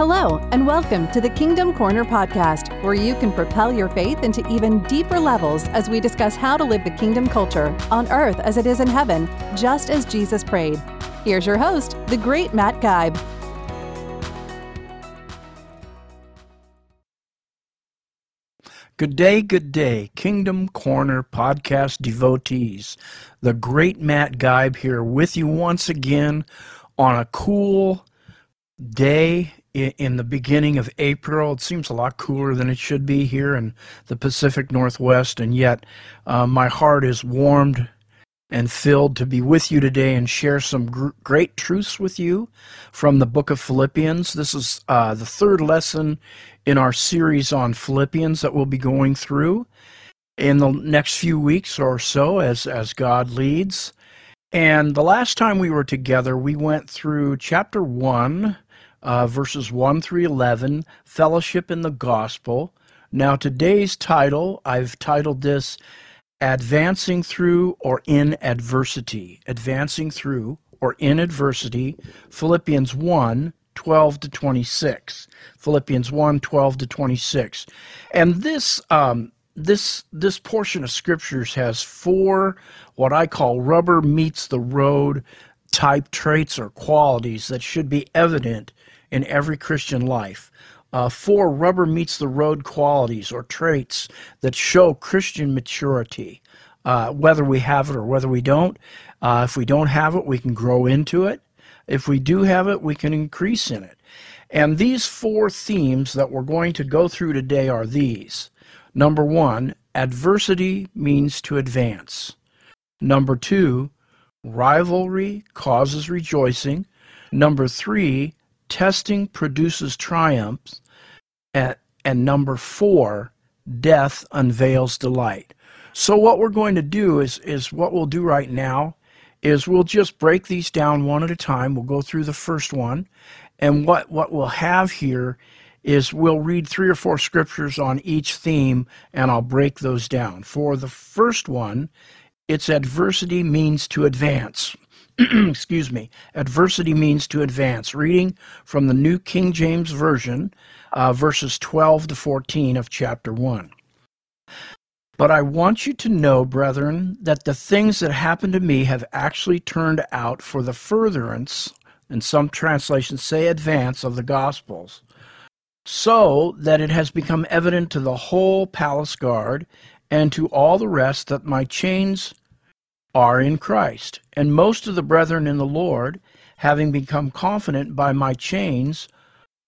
Hello, and welcome to the Kingdom Corner podcast, where you can propel your faith into even deeper levels as we discuss how to live the kingdom culture on earth as it is in heaven, just as Jesus prayed. Here's your host, the great Matt Guybe. Good day, good day, Kingdom Corner podcast devotees. The great Matt Guybe here with you once again on a cool day in the beginning of April. It seems a lot cooler than it should be here in the Pacific Northwest, and yet uh, my heart is warmed and filled to be with you today and share some gr- great truths with you from the book of Philippians. This is uh, the third lesson in our series on Philippians that we'll be going through in the next few weeks or so as, as God leads. And the last time we were together, we went through chapter 1 uh, verses 1 through 11, Fellowship in the Gospel. Now, today's title, I've titled this Advancing Through or in Adversity. Advancing Through or in Adversity, Philippians 1 12 to 26. Philippians 1 12 to 26. And this, um, this, this portion of scriptures has four what I call rubber meets the road type traits or qualities that should be evident in every Christian life. Uh, four rubber meets the road qualities or traits that show Christian maturity, uh, whether we have it or whether we don't. Uh, if we don't have it, we can grow into it. If we do have it, we can increase in it. And these four themes that we're going to go through today are these. Number one, adversity means to advance. Number two, rivalry causes rejoicing. Number three, testing produces triumphs. And, and number four, death unveils delight. So what we're going to do is, is what we'll do right now is we'll just break these down one at a time. We'll go through the first one. And what, what we'll have here is we'll read three or four scriptures on each theme and I'll break those down. For the first one, it's adversity means to advance. excuse me, adversity means to advance. Reading from the New King James Version, uh, verses 12 to 14 of chapter 1. But I want you to know, brethren, that the things that happened to me have actually turned out for the furtherance, and some translations say advance, of the Gospels, so that it has become evident to the whole palace guard and to all the rest that my chains are in Christ. And most of the brethren in the Lord, having become confident by my chains,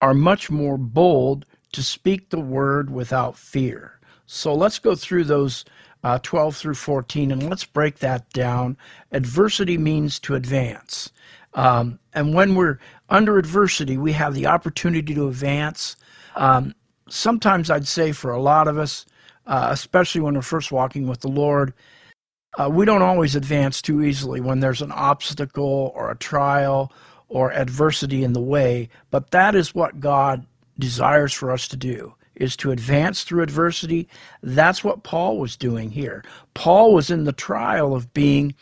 are much more bold to speak the word without fear. So let's go through those uh, 12 through 14 and let's break that down. Adversity means to advance. Um, and when we're under adversity, we have the opportunity to advance. Um, sometimes I'd say for a lot of us, uh, especially when we're first walking with the Lord, uh, we don't always advance too easily when there's an obstacle or a trial or adversity in the way, but that is what God desires for us to do is to advance through adversity. That's what Paul was doing here. Paul was in the trial of being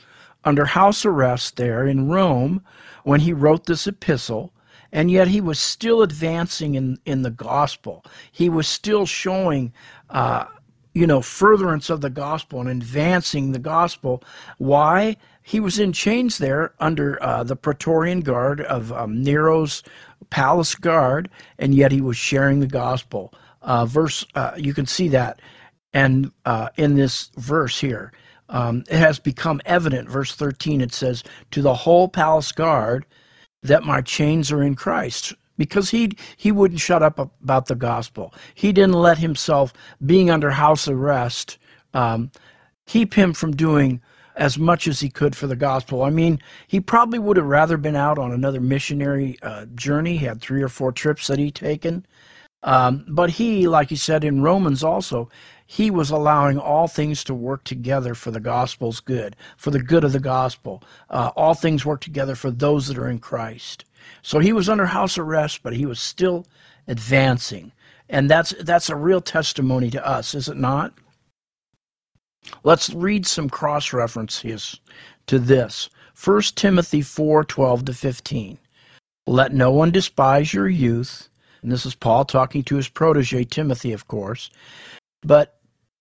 under house arrest there in Rome when he wrote this epistle, and yet he was still advancing in, in the gospel. He was still showing uh, you know, furtherance of the gospel and advancing the gospel. Why? He was in chains there under uh, the Praetorian Guard of um, Nero's palace guard, and yet he was sharing the gospel. Uh, verse, uh, you can see that, and uh, in this verse here, um, it has become evident. Verse thirteen, it says, "To the whole palace guard, that my chains are in Christ." Because he he wouldn't shut up about the gospel. He didn't let himself being under house arrest um, keep him from doing as much as he could for the gospel. I mean, he probably would have rather been out on another missionary uh, journey. He had three or four trips that he'd taken. Um, but he, like he said in Romans also, he was allowing all things to work together for the gospel's good, for the good of the gospel. Uh, all things work together for those that are in Christ. So he was under house arrest, but he was still advancing. And that's that's a real testimony to us, is it not? Let's read some cross references to this. 1 Timothy 4 12 to 15. Let no one despise your youth, And this is Paul talking to his protege, Timothy, of course. But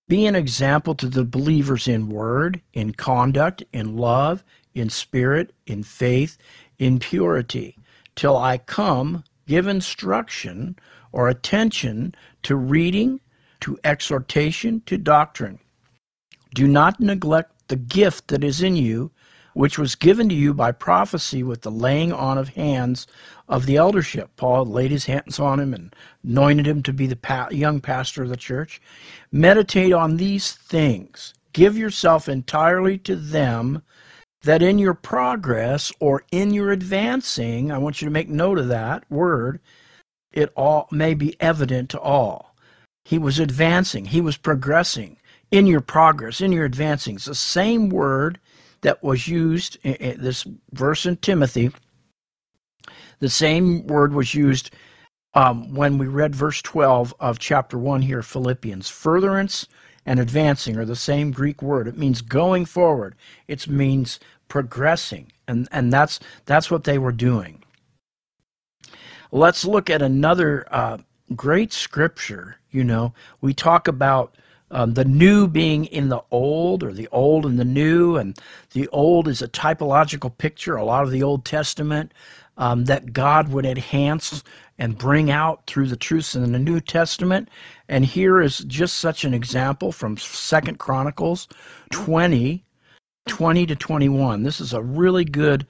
be an example to the believers in word, in conduct, in love, in spirit, in faith, in purity. Till I come, give instruction or attention to reading, to exhortation, to doctrine. Do not neglect the gift that is in you, which was given to you by prophecy with the laying on of hands of the eldership. Paul laid his hands on him and anointed him to be the pa- young pastor of the church. Meditate on these things. Give yourself entirely to them, that in your progress or in your advancing, I want you to make note of that word, it all may be evident to all. He was advancing, he was progressing in your progress, in your advancing. It's the same word that was used in, this verse in Timothy. The same word was used um, when we read verse 12 of chapter 1 here, Philippians. Furtherance and advancing are the same Greek word. It means going forward. It means progressing, and and that's that's what they were doing. Let's look at another uh, great scripture. You know, we talk about um, the new being in the old or the old in the new and the old is a typological picture a lot of the old testament um, that god would enhance and bring out through the truths in the new testament and here is just such an example from second chronicles 20 20 to 21 this is a really good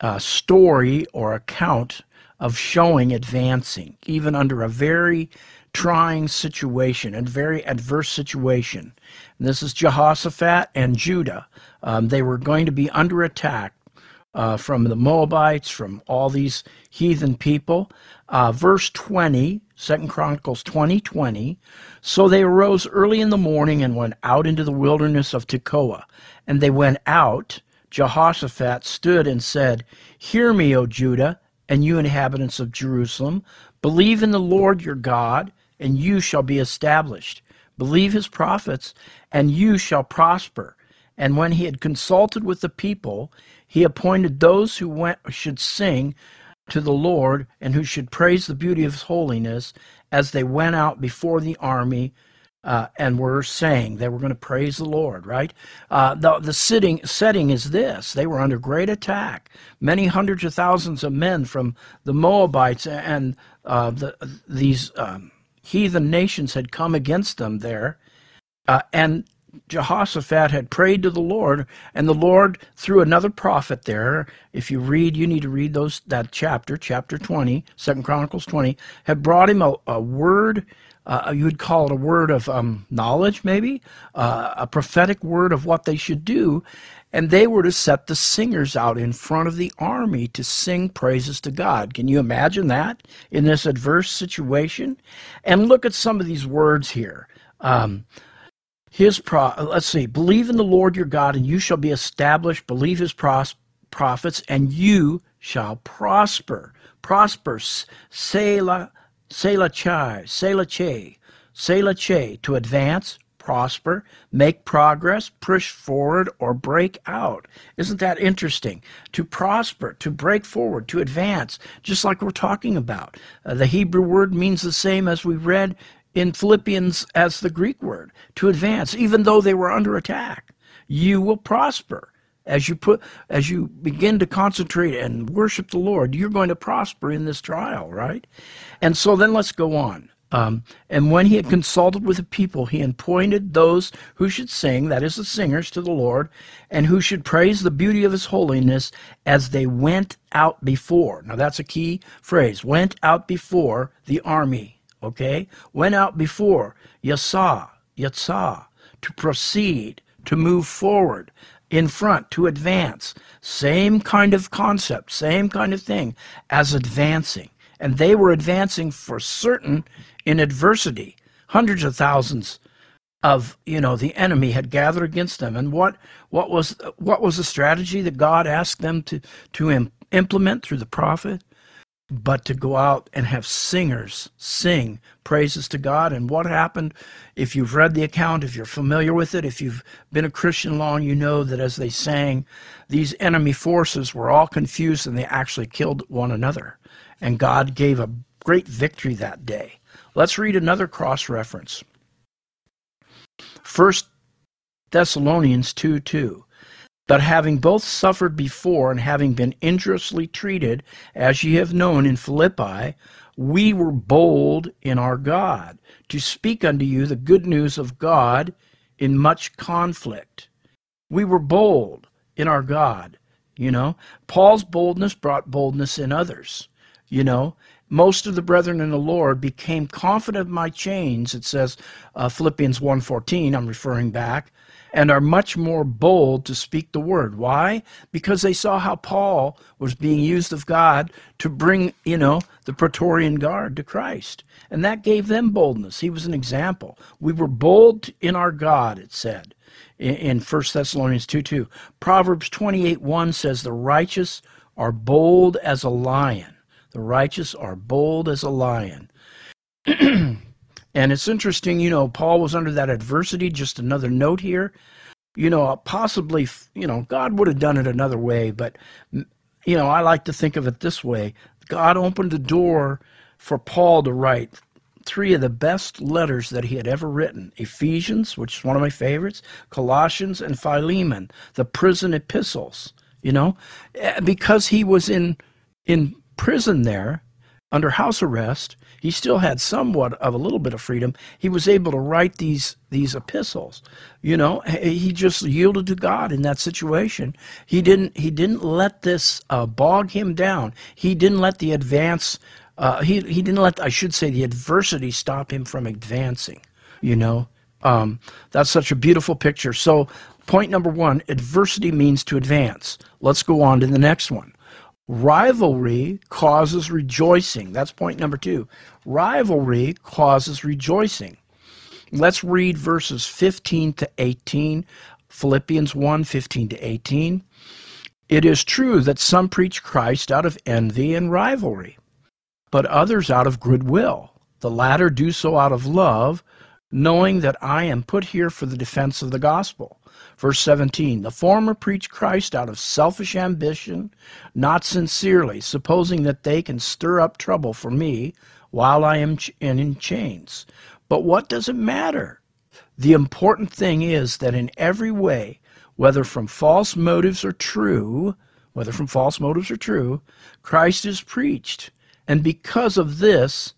uh, story or account of showing advancing even under a very trying situation and very adverse situation. And this is Jehoshaphat and Judah. Um, they were going to be under attack uh, from the Moabites, from all these heathen people. Uh, verse 20, 2 Chronicles 20, 20. So they arose early in the morning and went out into the wilderness of Tekoa. And they went out. Jehoshaphat stood and said, Hear me, O Judah, and you inhabitants of Jerusalem. Believe in the Lord your God and you shall be established. Believe his prophets, and you shall prosper. And when he had consulted with the people, he appointed those who went should sing to the Lord and who should praise the beauty of his holiness as they went out before the army uh, and were saying they were going to praise the Lord, right? Uh, the the sitting, setting is this they were under great attack. Many hundreds of thousands of men from the Moabites and uh, the, these um, heathen nations had come against them there. Uh, and Jehoshaphat had prayed to the Lord, and the Lord, through another prophet there, if you read, you need to read those that chapter, chapter 20, Second Chronicles 20, had brought him a, a word, uh, you would call it a word of um, knowledge, maybe, uh, a prophetic word of what they should do. And they were to set the singers out in front of the army to sing praises to God. Can you imagine that in this adverse situation? And look at some of these words here. Um, his pro- let's see, believe in the Lord your God, and you shall be established. Believe his pros- prophets, and you shall prosper. Prosper. Selah, Selah chai, Selah che, Selah che, to advance, prosper, make progress, push forward, or break out. Isn't that interesting? To prosper, to break forward, to advance, just like we're talking about. Uh, the Hebrew word means the same as we read in Philippians as the Greek word, to advance, even though they were under attack. You will prosper. As you put as you begin to concentrate and worship the Lord, you're going to prosper in this trial, right? And so then let's go on. Um, and when he had consulted with the people, he appointed those who should sing, that is, the singers, to the Lord, and who should praise the beauty of his holiness as they went out before. Now, that's a key phrase went out before the army, okay? Went out before, yasa, yatsa, to proceed, to move forward, in front, to advance. Same kind of concept, same kind of thing as advancing and they were advancing for certain in adversity. Hundreds of thousands of you know the enemy had gathered against them, and what what was what was the strategy that God asked them to to Im- implement through the prophet? But to go out and have singers sing praises to God. And what happened? If you've read the account, if you're familiar with it, if you've been a Christian long, you know that as they sang, these enemy forces were all confused and they actually killed one another. And God gave a great victory that day. Let's read another cross reference. First Thessalonians 2 2. But having both suffered before and having been injuriously treated, as ye have known in Philippi, we were bold in our God to speak unto you the good news of God in much conflict. We were bold in our God, you know. Paul's boldness brought boldness in others, you know. Most of the brethren in the Lord became confident of my chains, it says uh, Philippians 1.14, I'm referring back, and are much more bold to speak the word. Why? Because they saw how Paul was being used of God to bring, you know, the Praetorian Guard to Christ. And that gave them boldness. He was an example. We were bold in our God, it said in 1 Thessalonians 2 2. Proverbs 28 1 says, The righteous are bold as a lion. The righteous are bold as a lion. And it's interesting, you know, Paul was under that adversity. Just another note here. You know, possibly, you know, God would have done it another way, but, you know, I like to think of it this way God opened the door for Paul to write three of the best letters that he had ever written Ephesians, which is one of my favorites, Colossians, and Philemon, the prison epistles, you know, eh, because he was in, in prison there under house arrest he still had somewhat of a little bit of freedom. He was able to write these these epistles. You know, he just yielded to God in that situation. He didn't he didn't let this uh, bog him down. He didn't let the advance. Uh, he he didn't let I should say the adversity stop him from advancing. You know, um, that's such a beautiful picture. So point number one: adversity means to advance. Let's go on to the next one. Rivalry causes rejoicing. That's point number two. Rivalry causes rejoicing. Let's read verses 15 to 18, Philippians 1 15 to 18. It is true that some preach Christ out of envy and rivalry, but others out of goodwill. The latter do so out of love, knowing that I am put here for the defense of the gospel. Verse 17 The former preach Christ out of selfish ambition, not sincerely, supposing that they can stir up trouble for me while I am in chains. But what does it matter? The important thing is that in every way, whether from false motives or true, whether from false motives or true, Christ is preached. And because of this,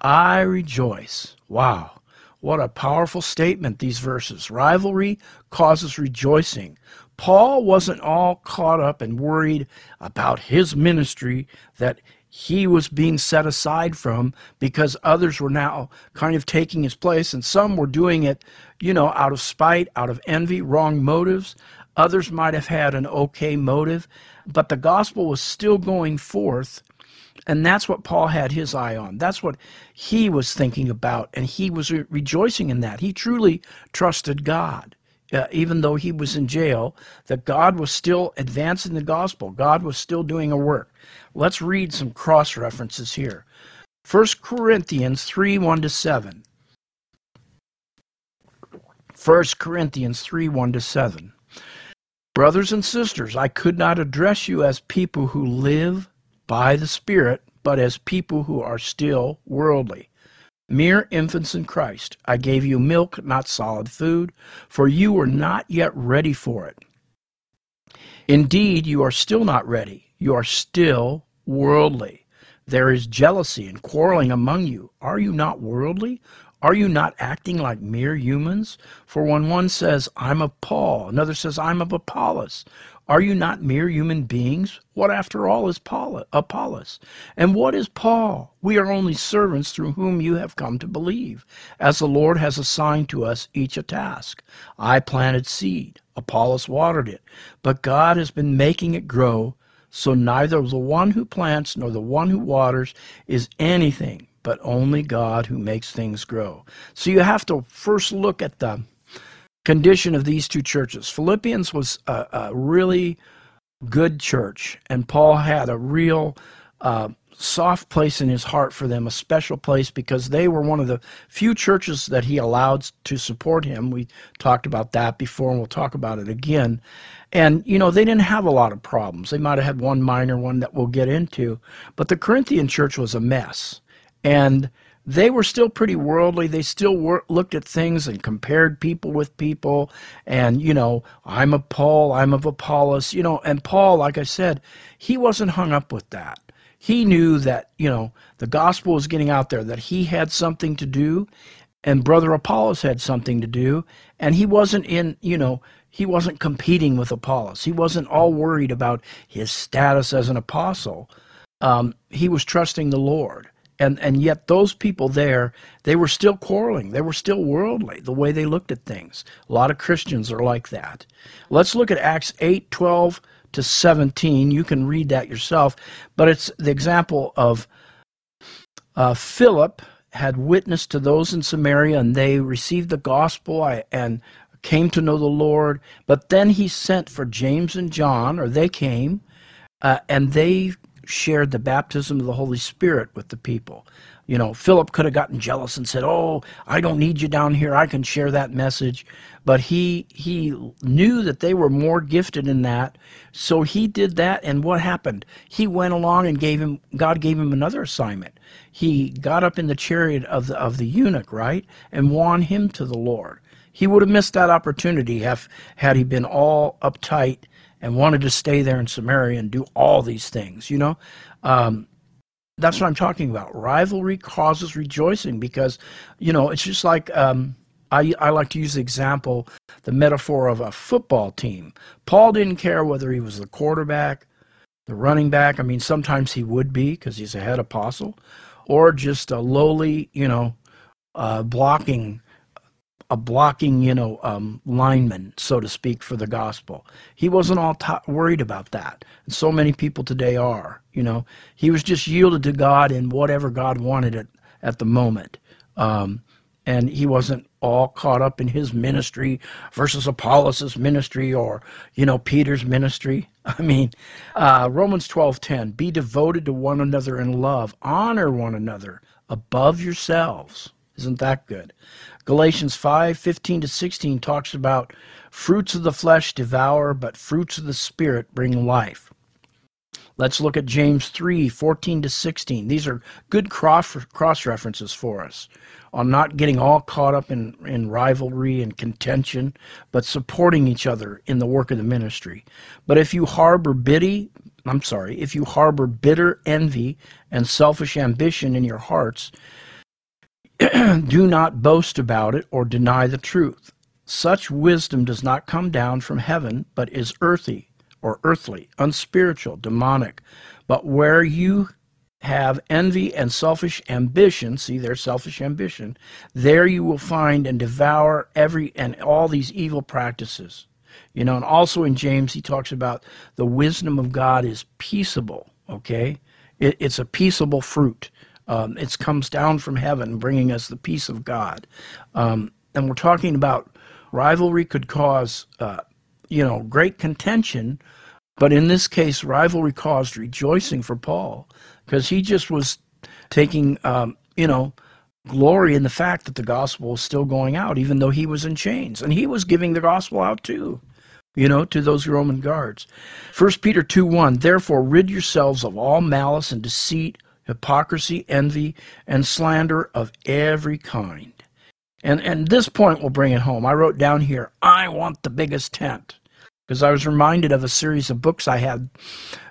I rejoice. Wow. What a powerful statement, these verses. Rivalry causes rejoicing. Paul wasn't all caught up and worried about his ministry that he was being set aside from because others were now kind of taking his place, and some were doing it, you know, out of spite, out of envy, wrong motives. Others might have had an okay motive, but the gospel was still going forth and that's what Paul had his eye on. That's what he was thinking about. And he was re- rejoicing in that. He truly trusted God, uh, even though he was in jail, that God was still advancing the gospel. God was still doing a work. Let's read some cross references here. 1 Corinthians 3 1 to 7. 1 Corinthians 3 1 to 7. Brothers and sisters, I could not address you as people who live by the Spirit, but as people who are still worldly. Mere infants in Christ. I gave you milk, not solid food, for you were not yet ready for it. Indeed, you are still not ready. You are still worldly. There is jealousy and quarreling among you. Are you not worldly? Are you not acting like mere humans? For when one says, I'm of Paul, another says, I'm of Apollos, are you not mere human beings? What, after all, is Paul, Apollos? And what is Paul? We are only servants through whom you have come to believe, as the Lord has assigned to us each a task. I planted seed, Apollos watered it, but God has been making it grow. So neither the one who plants nor the one who waters is anything, but only God who makes things grow. So you have to first look at the condition of these two churches. Philippians was a, a really good church, and Paul had a real uh, soft place in his heart for them, a special place because they were one of the few churches that he allowed to support him. We talked about that before, and we'll talk about it again. And, you know, they didn't have a lot of problems. They might have had one minor one that we'll get into, but the Corinthian church was a mess. and they were still pretty worldly. They still looked at things and compared people with people. And, you know, I'm a Paul, I'm of Apollos, you know, and Paul, like I said, he wasn't hung up with that. He knew that, you know, the gospel was getting out there, that he had something to do, and Brother Apollos had something to do. And he wasn't in, you know, he wasn't competing with Apollos. He wasn't all worried about his status as an apostle. Um, he was trusting the Lord and and yet those people there they were still quarreling. They were still worldly the way they looked at things. A lot of christians are like that. Let's look at acts 8 12 to 17 you can read that yourself. But it's the example of uh, philip had witnessed to those in samaria and they received the gospel and came to know the lord. But then he sent for james and john or they came uh, and they shared the baptism of the Holy Spirit with the people. You know, Philip could have gotten jealous and said, "Oh, I don't need you down here. I can share that message." But he he knew that they were more gifted in that, so he did that. And what happened? He went along and gave him God gave him another assignment. He got up in the chariot of the of the eunuch, right, and won him to the Lord. He would have missed that opportunity have had he been all uptight and wanted to stay there in Samaria and do all these things, you know? Um, that's what I'm talking about. Rivalry causes rejoicing because, you know, it's just like um, I, I like to use the example, the metaphor of a football team. Paul didn't care whether he was the quarterback, the running back. I mean, sometimes he would be because he's a head apostle, or just a lowly, you know, uh, blocking a blocking, you know, um, lineman, so to speak, for the gospel. He wasn't all t- worried about that. And so many people today are, you know. He was just yielded to God in whatever God wanted it at the moment. Um, and he wasn't all caught up in his ministry versus Apollos' ministry or, you know, Peter's ministry. I mean, uh, Romans 12.10, be devoted to one another in love. Honor one another above yourselves. Isn't that good? Galatians 5 15 to 16 talks about fruits of the flesh devour, but fruits of the Spirit bring life. Let's look at James 3 14 to 16. These are good cross, cross references for us on not getting all caught up in, in rivalry and contention, but supporting each other in the work of the ministry. But if you harbor bitty, I'm sorry, if you harbor bitter envy and selfish ambition in your hearts, do not boast about it or deny the truth. Such wisdom does not come down from heaven, but is earthy or earthly, unspiritual, demonic. But where you have envy and selfish ambition, see their selfish ambition, there you will find and devour every and all these evil practices. You know, and also in James he talks about the wisdom of God is peaceable, okay? It, it's a peaceable fruit. Um, it comes down from heaven, bringing us the peace of God. Um, and we're talking about rivalry could cause, uh, you know, great contention, but in this case, rivalry caused rejoicing for Paul because he just was taking, um, you know, glory in the fact that the gospel was still going out, even though he was in chains, and he was giving the gospel out too you know, to those Roman guards. 1 Peter 2 1, therefore rid yourselves of all malice and deceit, hypocrisy, envy, and slander of every kind. And and this point will bring it home. I wrote down here, I want the biggest tent. Because I was reminded of a series of books I had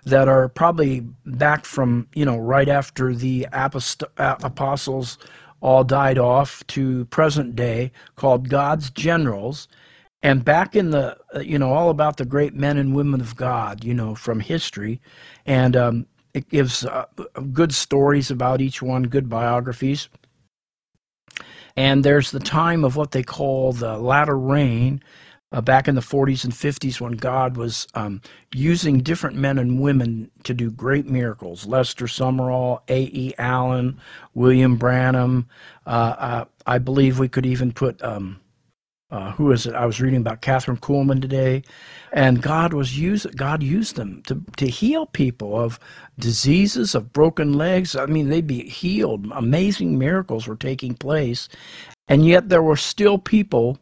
that are probably back from, you know, right after the apost- apostles all died off to present day called God's Generals. And back in the, you know, all about the great men and women of God, you know, from history. And um, it gives uh, good stories about each one, good biographies. And there's the time of what they call the latter rain, uh, back in the 40s and 50s when God was um, using different men and women to do great miracles. Lester Sumrall, A.E. Allen, William Branham. Uh, uh, I believe we could even put um, uh, who is it? I was reading about Kathryn Kuhlman today, and God was use God used them to to heal people of diseases, of broken legs. I mean, they'd be healed. Amazing miracles were taking place, and yet there were still people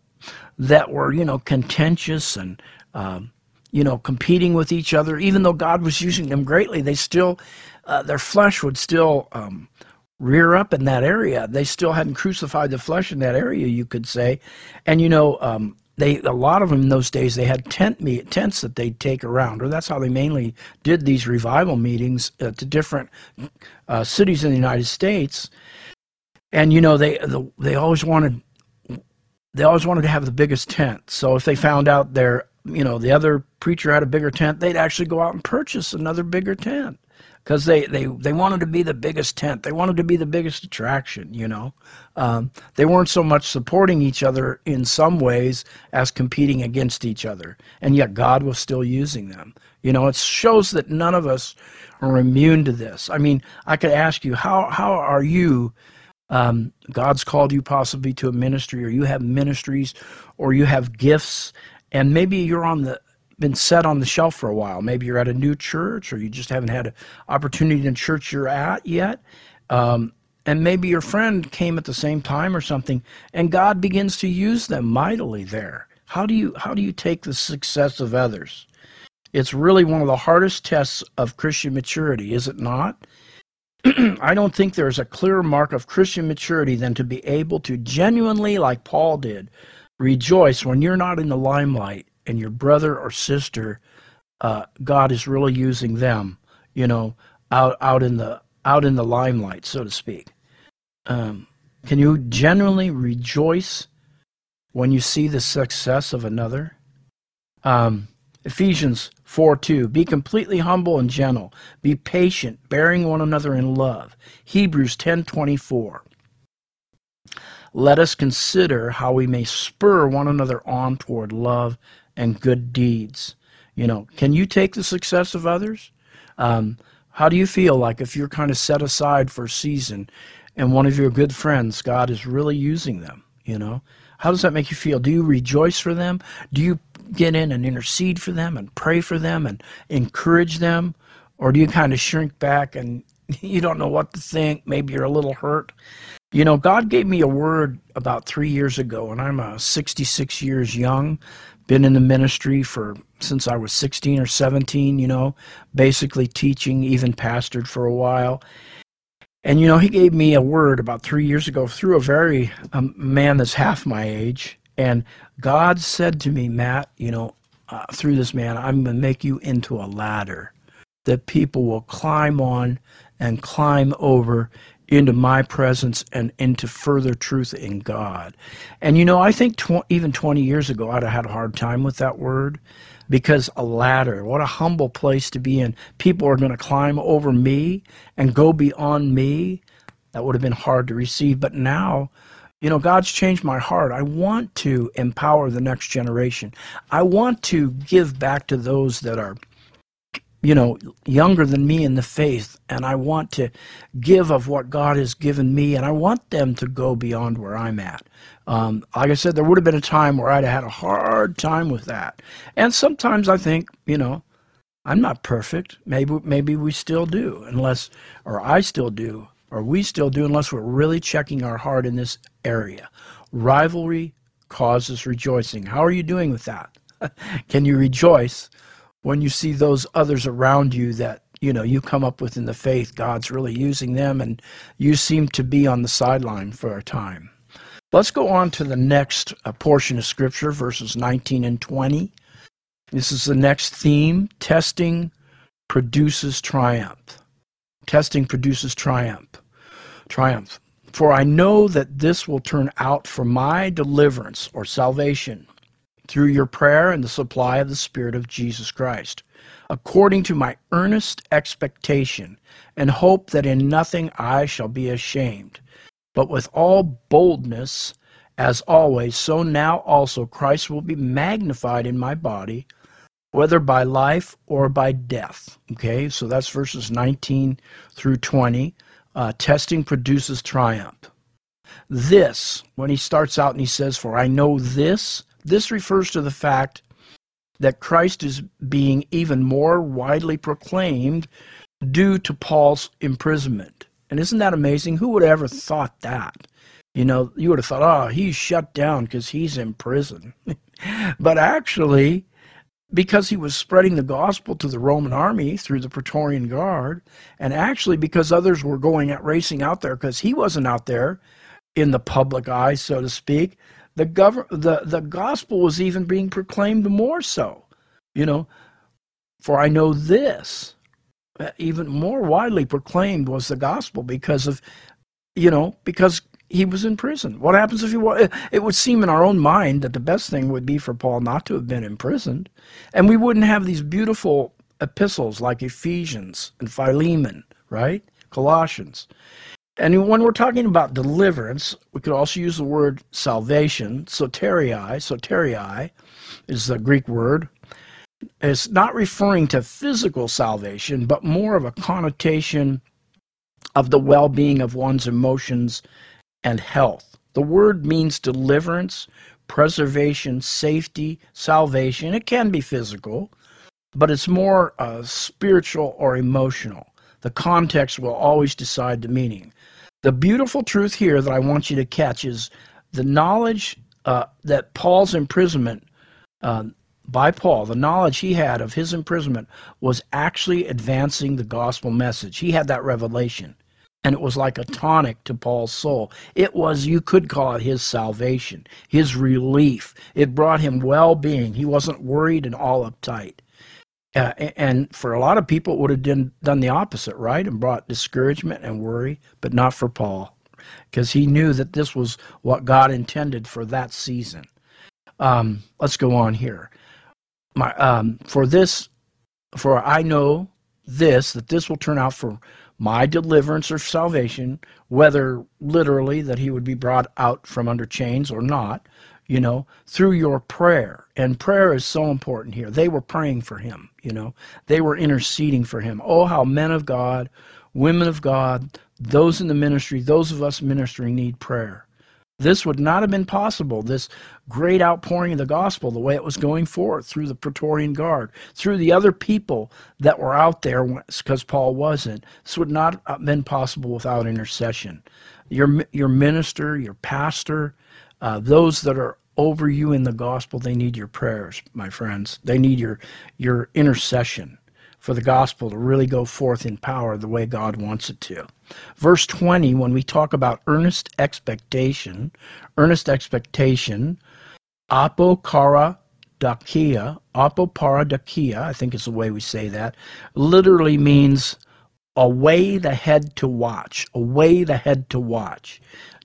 that were you know contentious and um, you know competing with each other. Even though God was using them greatly, they still uh, their flesh would still um, rear up in that area. They still hadn't crucified the flesh in that area, you could say. And you know, um, they a lot of them in those days they had tent meet, tents that they'd take around, or that's how they mainly did these revival meetings uh, to different uh, cities in the United States. And you know, they the, they always wanted they always wanted to have the biggest tent. So if they found out their you know the other preacher had a bigger tent, they'd actually go out and purchase another bigger tent because they, they, they wanted to be the biggest tent. They wanted to be the biggest attraction, you know. Um, they weren't so much supporting each other in some ways as competing against each other. And yet God was still using them. You know, it shows that none of us are immune to this. I mean, I could ask you, how, how are you? Um, God's called you possibly to a ministry, or you have ministries, or you have gifts, and maybe you're on the been set on the shelf for a while. Maybe you're at a new church or you just haven't had an opportunity in church you're at yet. Um, and maybe your friend came at the same time or something, and God begins to use them mightily there. How do you how do you take the success of others? It's really one of the hardest tests of Christian maturity, is it not? I don't think there's a clearer mark of Christian maturity than to be able to genuinely, like Paul did, rejoice when you're not in the limelight and your brother or sister, uh, God is really using them, you know, out out in the out in the limelight, so to speak. Um, can you genuinely rejoice when you see the success of another? Um, Ephesians 4 2. Be completely humble and gentle. Be patient, bearing one another in love. Hebrews ten twenty four. Let us consider how we may spur one another on toward love and good deeds. You know, can you take the success of others? Um, how do you feel like if you're kind of set aside for a season and one of your good friends, God is really using them? You know, how does that make you feel? Do you rejoice for them? Do you get in and intercede for them and pray for them and encourage them? Or do you kind of shrink back and you don't know what to think? Maybe you're a little hurt. You know, God gave me a word about three years ago, and I'm a 66 years young been in the ministry for since I was 16 or 17, you know, basically teaching, even pastored for a while. And, you know, he gave me a word about three years ago through a very um, man that's half my age. And God said to me, Matt, you know, uh, through this man, I'm going to make you into a ladder that people will climb on and climb over into my presence and into further truth in God. And you know, I think tw- even 20 years ago, I'd have had a hard time with that word because a ladder, what a humble place to be in. People are going to climb over me and go beyond me. That would have been hard to receive. But now, you know, God's changed my heart. I want to empower the next generation. I want to give back to those that are you know, younger than me in the faith, and I want to give of what God has given me, and I want them to go beyond where I'm at. Um, like I said, there would have been a time where I'd have had a hard time with that, and sometimes I think, you know, I'm not perfect. Maybe maybe we still do, unless, or I still do, or we still do, unless we're really checking our heart in this area. Rivalry causes rejoicing. How are you doing with that? Can you rejoice? When you see those others around you that you know you come up with in the faith god's really using them and you seem to be on the sideline for a time. Let's go on to the next uh, portion of scripture verses 19 and 20 this is the next theme. Testing produces triumph. Testing produces triumph. Triumph. For i know that this will turn out for my deliverance or salvation through your prayer and the supply of the Spirit of Jesus Christ, according to my earnest expectation and hope that in nothing I shall be ashamed, but with all boldness, as always, so now also Christ will be magnified in my body, whether by life or by death. Okay, so that's verses 19 through 20. Uh, testing produces triumph. This, when he starts out and he says, For I know this, this refers to the fact that Christ is being even more widely proclaimed due to Paul's imprisonment. And isn't that amazing? Who would have ever thought that? You know, you would have thought, oh, he's shut down because he's in prison. but actually, because he was spreading the gospel to the Roman army through the Praetorian Guard, and actually because others were going at racing out there because he wasn't out there in the public eye, so to speak. The gov- the the gospel was even being proclaimed more so, you know. For I know this, even more widely proclaimed was the gospel because of, you know, because he was in prison. What happens if he was? It would seem in our own mind that the best thing would be for Paul not to have been imprisoned, and we wouldn't have these beautiful epistles like Ephesians and Philemon, right? Colossians. And when we're talking about deliverance, we could also use the word salvation. Soteria, soteria is the Greek word. It's not referring to physical salvation, but more of a connotation of the well being of one's emotions and health. The word means deliverance, preservation, safety, salvation. It can be physical, but it's more uh, spiritual or emotional. The context will always decide the meaning. The beautiful truth here that I want you to catch is the knowledge uh, that Paul's imprisonment uh, by Paul, the knowledge he had of his imprisonment was actually advancing the gospel message. He had that revelation and it was like a tonic to Paul's soul. It was, you could call it his salvation, his relief. It brought him well being. He wasn't worried and all uptight. Uh, and for a lot of people, it would have done, done the opposite, right? And brought discouragement and worry, but not for Paul, because he knew that this was what God intended for that season. Um, let's go on here. My, um, for this, for I know this, that this will turn out for my deliverance or salvation, whether literally that he would be brought out from under chains or not, you know, through your prayer. And prayer is so important here. They were praying for him, you know, they were interceding for him. Oh, how men of God, women of God, those in the ministry, those of us ministering need prayer. This would not have been possible, this great outpouring of the gospel, the way it was going forth through the Praetorian Guard, through the other people that were out there, because Paul wasn't. This would not have been possible without intercession. Your, your minister, your pastor, uh, those that are over you in the gospel, they need your prayers, my friends. They need your, your intercession for the gospel to really go forth in power the way God wants it to. Verse 20, when we talk about earnest expectation, earnest expectation, apokara dakia, apopara dakia, I think is the way we say that, literally means away the head to watch, away the head to watch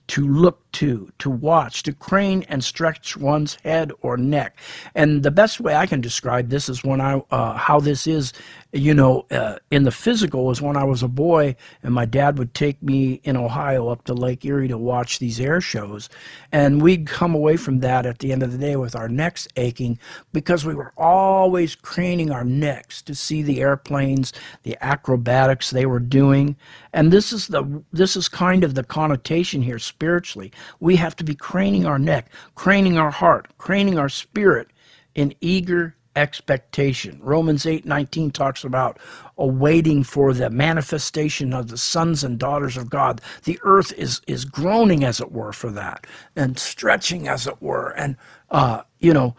to look to, to watch, to crane and stretch one's head or neck. And the best way I can describe this is when I, uh, how this is, you know, uh, in the physical is when I was a boy and my dad would take me in Ohio up to Lake Erie to watch these air shows. And we'd come away from that at the end of the day with our necks aching because we were always craning our necks to see the airplanes, the acrobatics they were doing. And this is the, this is kind of the connotation here spiritually. We have to be craning our neck, craning our heart, craning our spirit in eager expectation. Romans 8:19 talks about awaiting for the manifestation of the sons and daughters of God. The earth is is groaning as it were for that and stretching as it were and uh, you know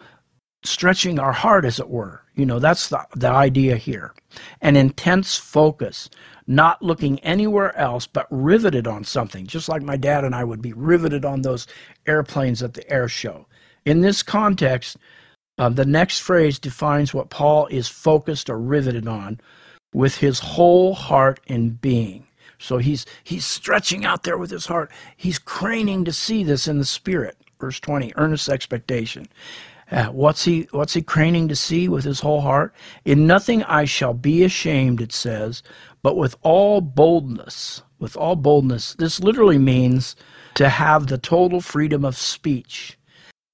stretching our heart as it were. You know, that's the the idea here. An intense focus, not looking anywhere else but riveted on something, just like my dad and I would be riveted on those airplanes at the air show. In this context, uh, the next phrase defines what Paul is focused or riveted on with his whole heart and being. So he's he's stretching out there with his heart. He's craning to see this in the spirit. Verse 20, earnest expectation. Uh, what's he what's he craning to see with his whole heart? In nothing I shall be ashamed, it says, but with all boldness, with all boldness. This literally means to have the total freedom of speech.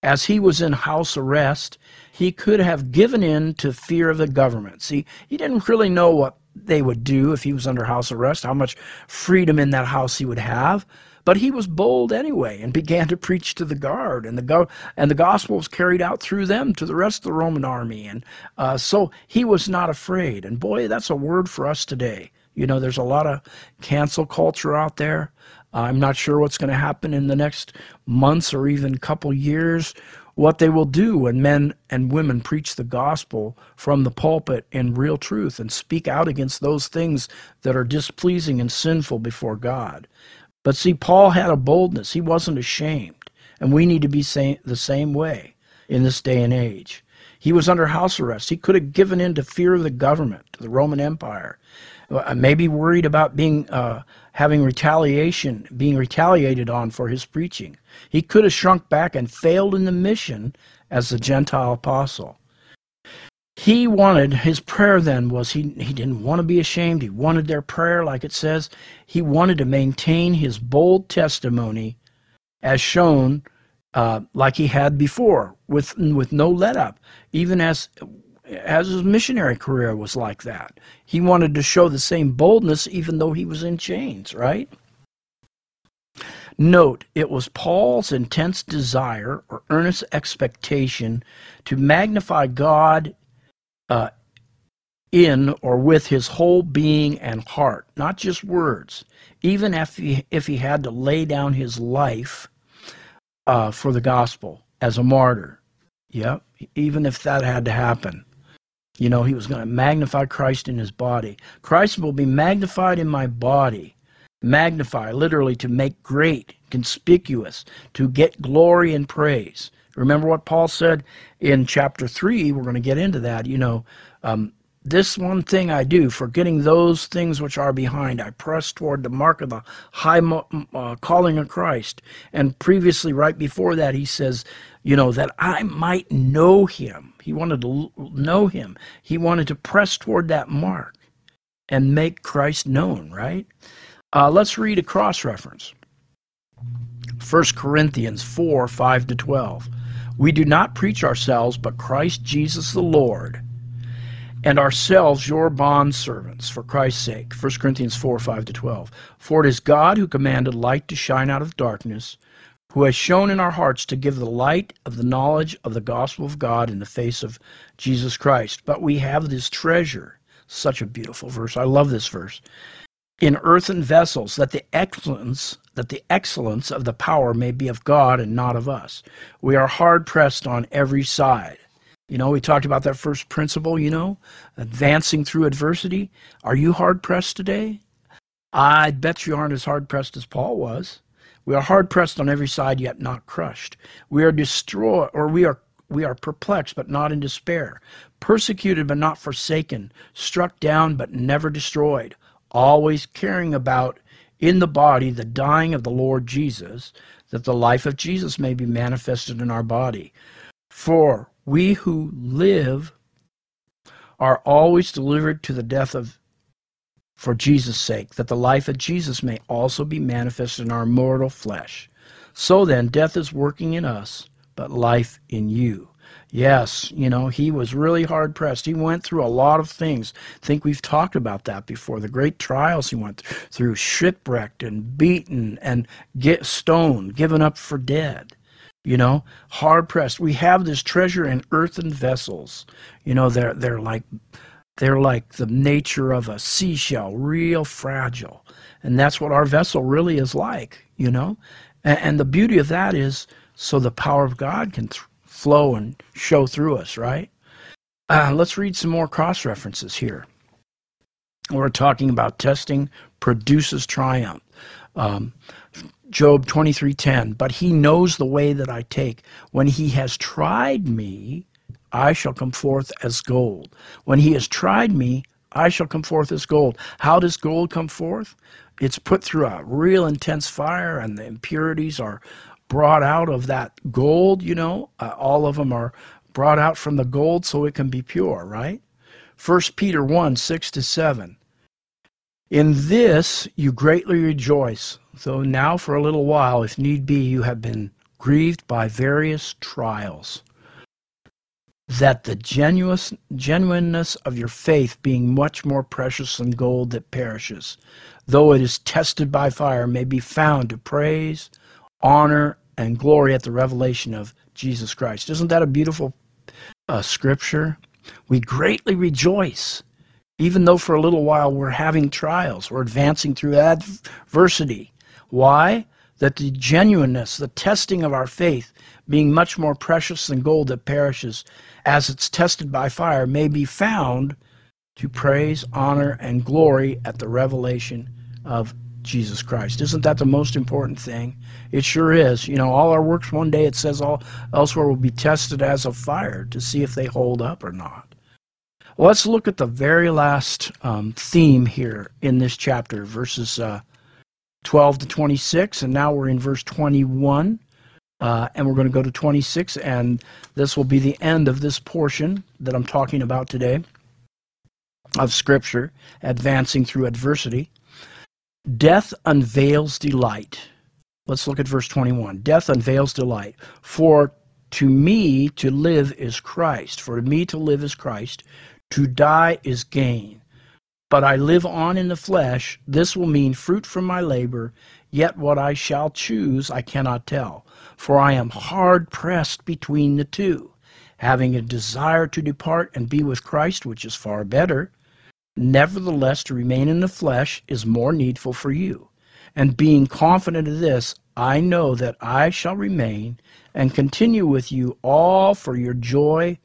As he was in house arrest, he could have given in to fear of the government. See, he didn't really know what they would do if he was under house arrest, how much freedom in that house he would have. But he was bold anyway and began to preach to the guard, and the go- and the gospel was carried out through them to the rest of the Roman army. And uh, so he was not afraid. And boy, that's a word for us today. You know, there's a lot of cancel culture out there. I'm not sure what's going to happen in the next months or even couple years what they will do when men and women preach the gospel from the pulpit in real truth and speak out against those things that are displeasing and sinful before God. But see, Paul had a boldness. He wasn't ashamed. And we need to be the same way in this day and age. He was under house arrest. He could have given in to fear of the government, to the Roman Empire. Uh, maybe worried about being uh, having retaliation, being retaliated on for his preaching. He could have shrunk back and failed in the mission as the Gentile apostle. He wanted his prayer then was he he didn't want to be ashamed. He wanted their prayer, like it says. He wanted to maintain his bold testimony, as shown, uh, like he had before, with with no let up, even as as his missionary career was like that. He wanted to show the same boldness even though he was in chains, right? Note, it was Paul's intense desire or earnest expectation to magnify God uh, in or with his whole being and heart, not just words. Even if he, if he had to lay down his life uh, for the gospel as a martyr. Yep, even if that had to happen. You know, he was going to magnify Christ in his body. Christ will be magnified in my body. Magnify, literally, to make great, conspicuous, to get glory and praise. Remember what Paul said in chapter 3? We're going to get into that. You know, um, this one thing I do, forgetting those things which are behind, I press toward the mark of the high uh, calling of Christ. And previously, right before that, he says, you know, that I might know him. He wanted to know him. He wanted to press toward that mark and make Christ known, right? Uh, let's read a cross reference 1 Corinthians 4 5 to 12. We do not preach ourselves, but Christ Jesus the Lord, and ourselves your bond servants for Christ's sake. 1 Corinthians 4 5 to 12. For it is God who commanded light to shine out of darkness who has shown in our hearts to give the light of the knowledge of the gospel of God in the face of Jesus Christ. But we have this treasure, such a beautiful verse. I love this verse. In earthen vessels, that the excellence that the excellence of the power may be of God and not of us. We are hard pressed on every side. You know, we talked about that first principle, you know, advancing through adversity. Are you hard pressed today? I bet you aren't as hard pressed as Paul was. We are hard pressed on every side, yet not crushed. We are destroyed, or we are we are perplexed, but not in despair, persecuted, but not forsaken, struck down, but never destroyed, always carrying about in the body the dying of the Lord Jesus, that the life of Jesus may be manifested in our body. For we who live are always delivered to the death of for Jesus' sake, that the life of Jesus may also be manifested in our mortal flesh. So then, death is working in us, but life in you. Yes, you know, he was really hard pressed. He went through a lot of things. I think we've talked about that before. The great trials he went through, shipwrecked and beaten and get stoned, given up for dead. You know, hard pressed. We have this treasure in earthen vessels. You know, they're they're like they're like the nature of a seashell, real fragile. And that's what our vessel really is like, you know? And, and the beauty of that is so the power of God can th- flow and show through us, right? Uh, let's read some more cross references here. We're talking about testing produces triumph. Um, Job 23:10 But he knows the way that I take when he has tried me I shall come forth as gold. When he has tried me, I shall come forth as gold. How does gold come forth? It's put through a real intense fire, and the impurities are brought out of that gold, you know. Uh, all of them are brought out from the gold so it can be pure, right? 1 Peter 1 6 to 7. In this you greatly rejoice, though now for a little while, if need be, you have been grieved by various trials that the genuineness of your faith, being much more precious than gold that perishes, though it is tested by fire, may be found to praise, honor, and glory at the revelation of Jesus Christ. Isn't that a beautiful uh, scripture? We greatly rejoice, even though for a little while we're having trials, we're advancing through adversity. Why? that the genuineness, the testing of our faith, being much more precious than gold that perishes, as it's tested by fire, may be found to praise, honor, and glory at the revelation of Jesus Christ. Isn't that the most important thing? It sure is. You know, all our works one day, it says all elsewhere will be tested as of fire to see if they hold up or not. Let's look at the very last um, theme here in this chapter, verses uh, 12 to 26, and now we're in verse 21. Uh, and we're going to go to 26, and this will be the end of this portion that I'm talking about today of Scripture, advancing through adversity. Death unveils delight. Let's look at verse 21. Death unveils delight. For to me to live is Christ. For me to live is Christ. To die is gain. But I live on in the flesh. This will mean fruit from my labor. Yet what I shall choose I cannot tell. For I am hard pressed between the two, having a desire to depart and be with Christ, which is far better Nevertheless, to remain in the flesh is more needful for you. And being confident of this, I know that I shall remain and continue with you all for your joy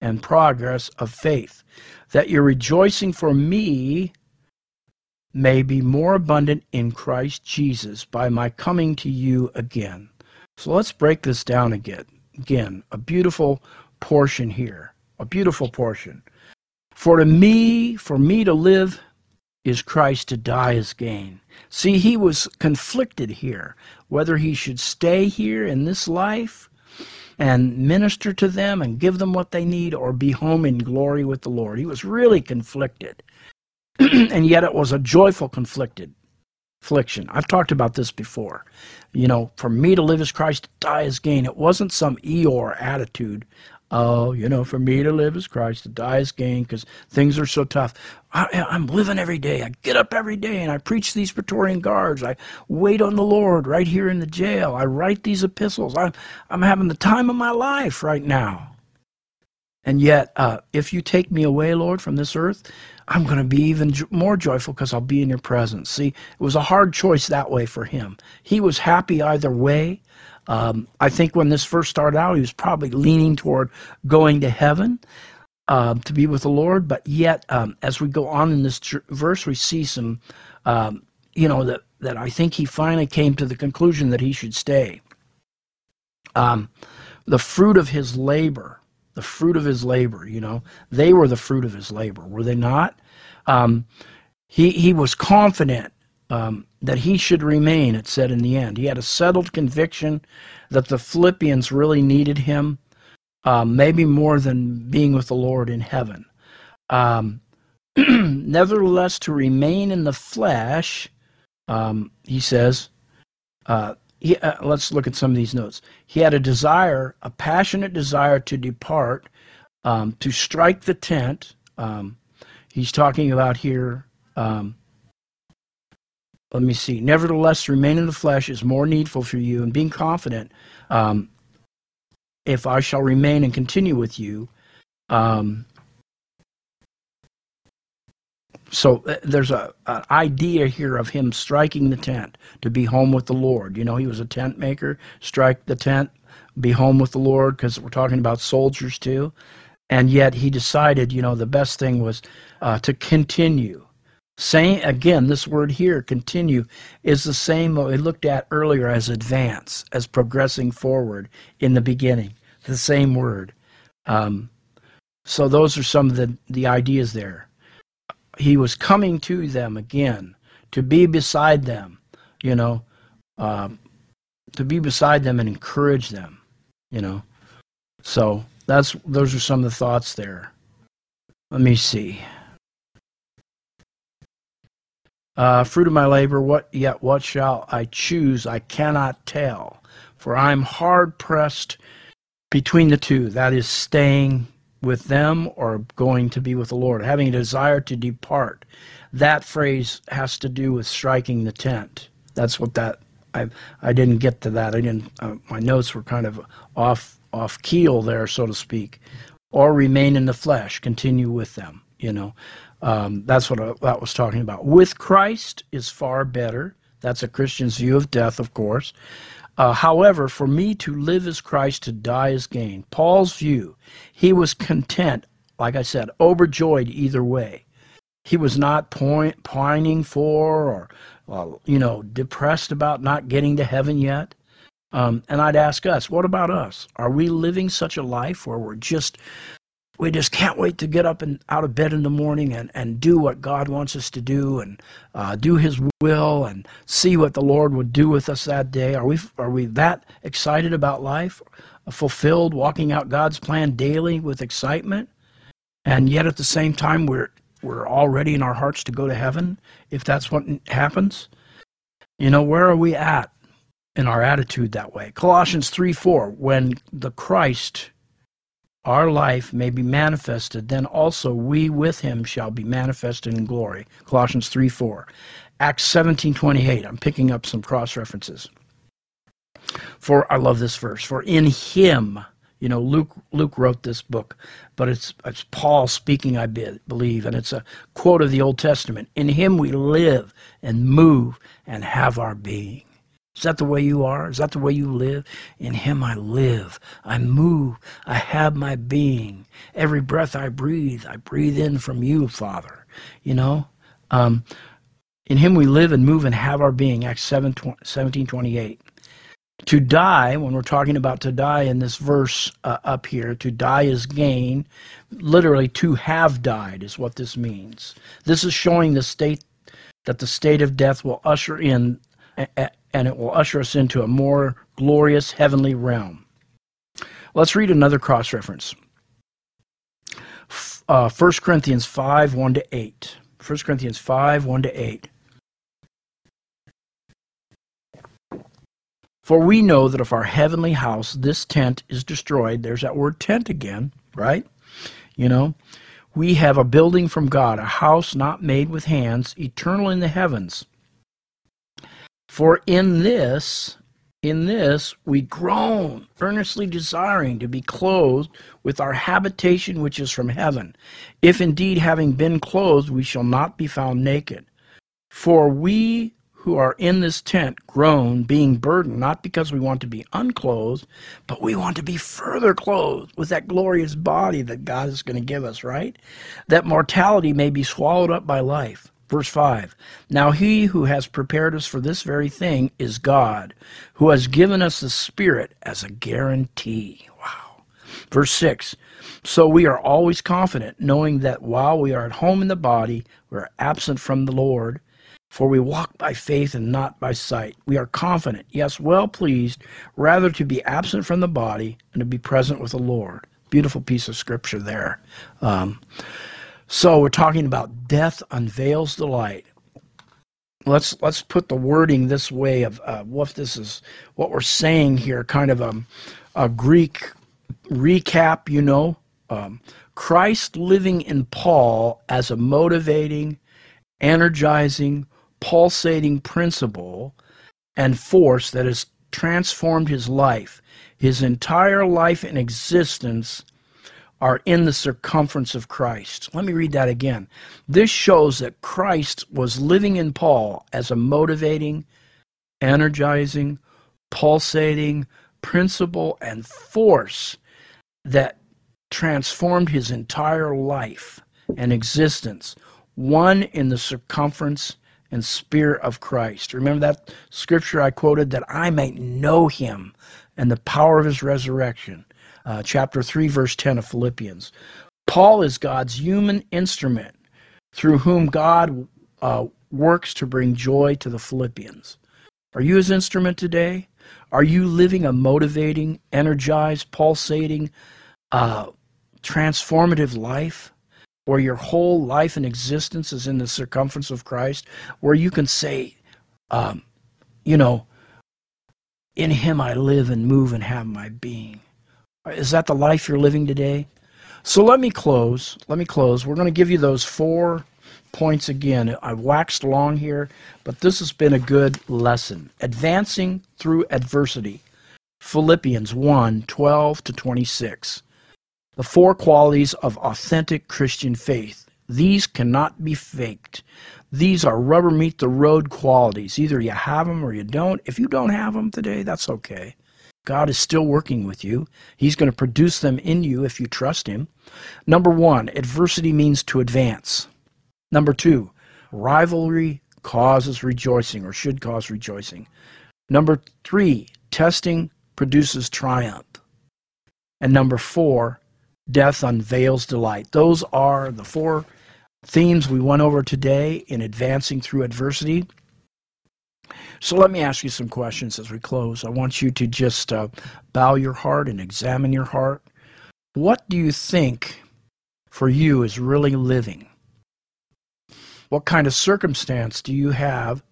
and progress of faith, that your rejoicing for me may be more abundant in Christ Jesus by my coming to you again. So let's break this down again. Again, a beautiful portion here. A beautiful portion. For to me, for me to live is Christ, to die is gain. See, he was conflicted here, whether he should stay here in this life and minister to them and give them what they need or be home in glory with the Lord. He was really conflicted. and yet it was a joyful conflicted affliction. I've talked about this before. You know, for me to live as Christ, to die as gain. It wasn't some Eeyore attitude Oh, you know, for me to live is Christ, to die is gain, because things are so tough. I, I'm living every day. I get up every day and I preach these Praetorian guards. I wait on the Lord right here in the jail. I write these epistles. I'm, I'm having the time of my life right now. And yet, uh, if you take me away, Lord, from this earth, I'm going to be even jo- more joyful because I'll be in your presence. See, it was a hard choice that way for him. He was happy either way. Um, I think when this first started out, he was probably leaning toward going to heaven uh, to be with the Lord. But yet, um, as we go on in this verse, we see some, um, you know, that, that I think he finally came to the conclusion that he should stay. Um, the fruit of his labor, the fruit of his labor, you know, they were the fruit of his labor, were they not? Um, he, he was confident um, that he should remain, it said in the end. He had a settled conviction that the Philippians really needed him, uh, maybe more than being with the Lord in heaven. Um, nevertheless, to remain in the flesh, um, he says, uh, he, uh, let's look at some of these notes. He had a desire, a passionate desire to depart, um, to strike the tent. Um, he's talking about here um, let me see. Nevertheless, remain in the flesh is more needful for you, and being confident, um, if I shall remain and continue with you. Um, so uh, there's a an idea here of him striking the tent to be home with the Lord. You know, he was a tent maker. Strike the tent, be home with the Lord, because we're talking about soldiers too. And yet he decided, you know, the best thing was uh, to continue same again, this word here, continue, is the same we looked at earlier as advance, as progressing forward in the beginning. The same word. Um, so those are some of the, the ideas there. He was coming to them again, to be beside them, you know, um, to be beside them and encourage them, you know. So that's those are some of the thoughts there. Let me see. Uh, fruit of my labor, what yet what shall I choose? I cannot tell, for I'm hard pressed between the two. That is staying with them or going to be with the Lord, having a desire to depart. That phrase has to do with striking the tent. That's what that I I didn't get to that. I didn't. Uh, my notes were kind of off off keel there, so to speak. Or remain in the flesh, continue with them. You know, um, that's what I, that was talking about. With Christ is far better. That's a Christian's view of death, of course. Uh, however, for me to live is Christ, to die is gain. Paul's view, he was content, like I said, overjoyed either way. He was not point, pining for or, uh, you know, depressed about not getting to heaven yet. Um, and I'd ask us, what about us? Are we living such a life where we're just we just can't wait to get up and out of bed in the morning and, and do what God wants us to do and uh, do His will and see what the Lord would do with us that day. Are we are we that excited about life, fulfilled, walking out God's plan daily with excitement, and yet at the same time we're we're all ready in our hearts to go to heaven if that's what happens? You know, where are we at in our attitude that way? Colossians three four, when the Christ our life may be manifested, then also we with him shall be manifested in glory. Colossians 3 4. Acts 17 28. I'm picking up some cross references. For I love this verse. For in him, you know, Luke Luke wrote this book, but it's it's Paul speaking, I believe, and it's a quote of the Old Testament. In him we live and move and have our being. Is that the way you are? Is that the way you live? In Him I live, I move, I have my being. Every breath I breathe, I breathe in from you, Father. You know? Um, in Him we live and move and have our being. Acts 7, 17 28. To die, when we're talking about to die in this verse uh, up here, to die is gain. Literally, to have died is what this means. This is showing the state that the state of death will usher in and it will usher us into a more glorious heavenly realm. Let's read another cross reference. Uh, 1 Corinthians 5 1 to 8. 1 Corinthians 5 1 to 8. For we know that if our heavenly house, this tent, is destroyed, there's that word tent again, right? You know, we have a building from God, a house not made with hands, eternal in the heavens. For in this, in this we groan, earnestly desiring to be clothed with our habitation which is from heaven, if indeed having been clothed we shall not be found naked. For we who are in this tent groan, being burdened, not because we want to be unclothed, but we want to be further clothed with that glorious body that God is going to give us, right? That mortality may be swallowed up by life. Verse 5 Now he who has prepared us for this very thing is God, who has given us the Spirit as a guarantee. Wow. Verse 6 So we are always confident, knowing that while we are at home in the body, we are absent from the Lord. For we walk by faith and not by sight. We are confident, yes, well pleased, rather to be absent from the body and to be present with the Lord. Beautiful piece of scripture there. Um, so we're talking about death unveils the light. Let's let's put the wording this way of uh, what this is, what we're saying here, kind of a, a Greek recap. You know, um, Christ living in Paul as a motivating, energizing, pulsating principle and force that has transformed his life, his entire life and existence are in the circumference of Christ. Let me read that again. This shows that Christ was living in Paul as a motivating, energizing, pulsating principle and force that transformed his entire life and existence, one in the circumference and spirit of Christ. Remember that scripture I quoted that I might know him and the power of his resurrection uh, chapter 3, verse 10 of Philippians. Paul is God's human instrument through whom God uh, works to bring joy to the Philippians. Are you his instrument today? Are you living a motivating, energized, pulsating, uh, transformative life? Where your whole life and existence is in the circumference of Christ, where you can say, um, you know, in him I live and move and have my being. Is that the life you're living today? So let me close. Let me close. We're going to give you those four points again. I've waxed long here, but this has been a good lesson. Advancing through adversity. Philippians 1 12 to 26. The four qualities of authentic Christian faith. These cannot be faked. These are rubber meet the road qualities. Either you have them or you don't. If you don't have them today, that's okay. God is still working with you. He's going to produce them in you if you trust Him. Number one, adversity means to advance. Number two, rivalry causes rejoicing or should cause rejoicing. Number three, testing produces triumph. And number four, death unveils delight. Those are the four themes we went over today in advancing through adversity. So let me ask you some questions as we close. I want you to just uh, bow your heart and examine your heart. What do you think for you is really living? What kind of circumstance do you have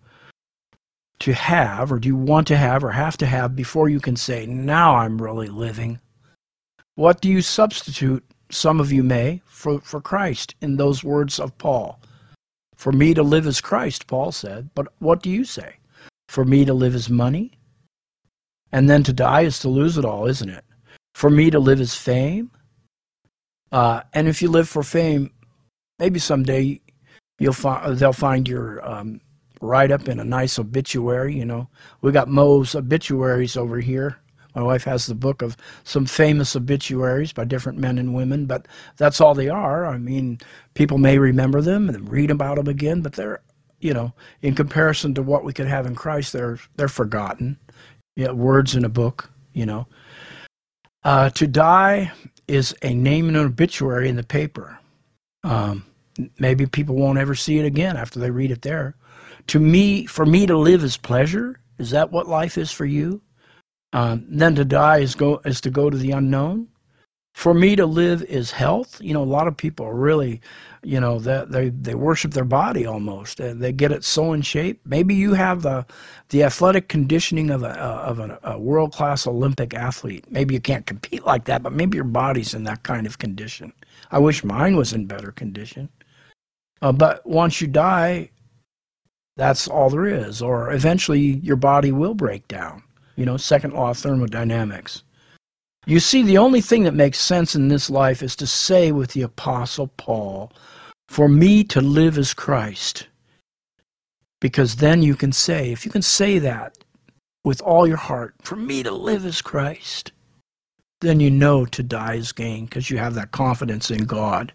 to have, or do you want to have, or have to have before you can say, now I'm really living? What do you substitute, some of you may, for, for Christ in those words of Paul? For me to live as Christ, Paul said, but what do you say? For me to live as money? And then to die is to lose it all, isn't it? For me to live as fame? Uh, and if you live for fame, maybe someday you'll find they'll find your um, write up in a nice obituary. You know, we got Mo's obituaries over here. My wife has the book of some famous obituaries by different men and women, but that's all they are. I mean, people may remember them and read about them again, but they're, you know, in comparison to what we could have in Christ, they're they're forgotten. Yeah, words in a book. You know, uh, to die is a name in an obituary in the paper. Um, maybe people won't ever see it again after they read it there. To me, for me to live is pleasure. Is that what life is for you? Um, then to die is go is to go to the unknown. For me to live is health. You know, a lot of people really, you know, that they, they worship their body almost. and They get it so in shape. Maybe you have the the athletic conditioning of a of a, a world class Olympic athlete. Maybe you can't compete like that, but maybe your body's in that kind of condition. I wish mine was in better condition. Uh, but once you die, that's all there is. Or eventually your body will break down. You know, second law of thermodynamics. You see, the only thing that makes sense in this life is to say with the Apostle Paul, For me to live is Christ. Because then you can say, if you can say that with all your heart, For me to live is Christ, then you know to die is gain because you have that confidence in God.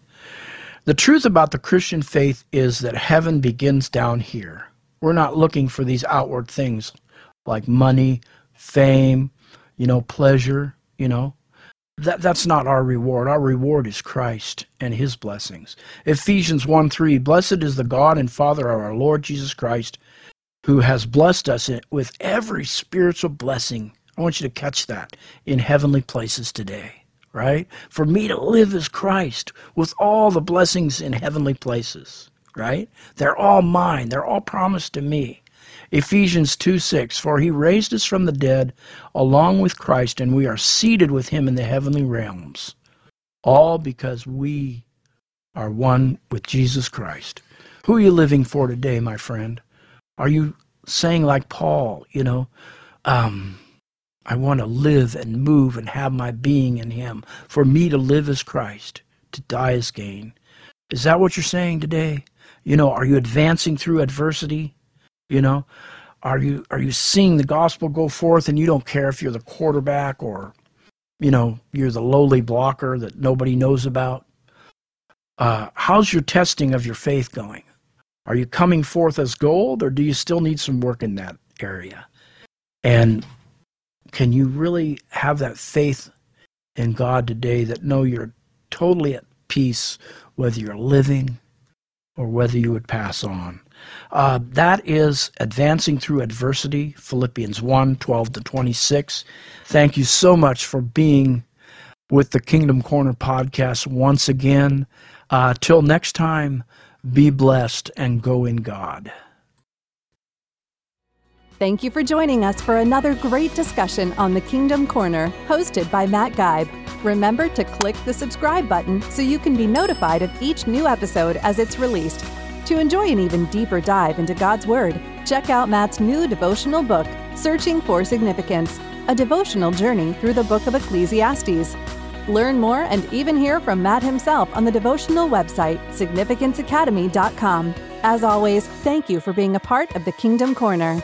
The truth about the Christian faith is that heaven begins down here. We're not looking for these outward things like money, fame, you know, pleasure, you know. That, that's not our reward. Our reward is Christ and his blessings. Ephesians 1 3 Blessed is the God and Father of our Lord Jesus Christ, who has blessed us with every spiritual blessing. I want you to catch that in heavenly places today right? For me to live as Christ with all the blessings in heavenly places, right? They're all mine. They're all promised to me. Ephesians 2 6, for he raised us from the dead along with Christ, and we are seated with him in the heavenly realms. All because we are one with Jesus Christ. Who are you living for today, my friend? Are you saying like Paul, you know, um, I want to live and move and have my being in Him. For me to live as Christ, to die as gain. Is that what you're saying today? You know, are you advancing through adversity? You know, are you are you seeing the gospel go forth and you don't care if you're the quarterback or you know you're the lowly blocker that nobody knows about? Uh, how's your testing of your faith going? Are you coming forth as gold, or do you still need some work in that area? And can you really have that faith in God today that know you're totally at peace whether you're living or whether you would pass on? Uh, that is advancing through adversity, Philippians 1 12 to 26. Thank you so much for being with the Kingdom Corner podcast once again. Uh, till next time, be blessed and go in God. Thank you for joining us for another great discussion on the Kingdom Corner, hosted by Matt Geib. Remember to click the subscribe button so you can be notified of each new episode as it's released. To enjoy an even deeper dive into God's Word, check out Matt's new devotional book, Searching for Significance, a devotional journey through the book of Ecclesiastes. Learn more and even hear from Matt himself on the devotional website, significanceacademy.com. As always, thank you for being a part of the Kingdom Corner.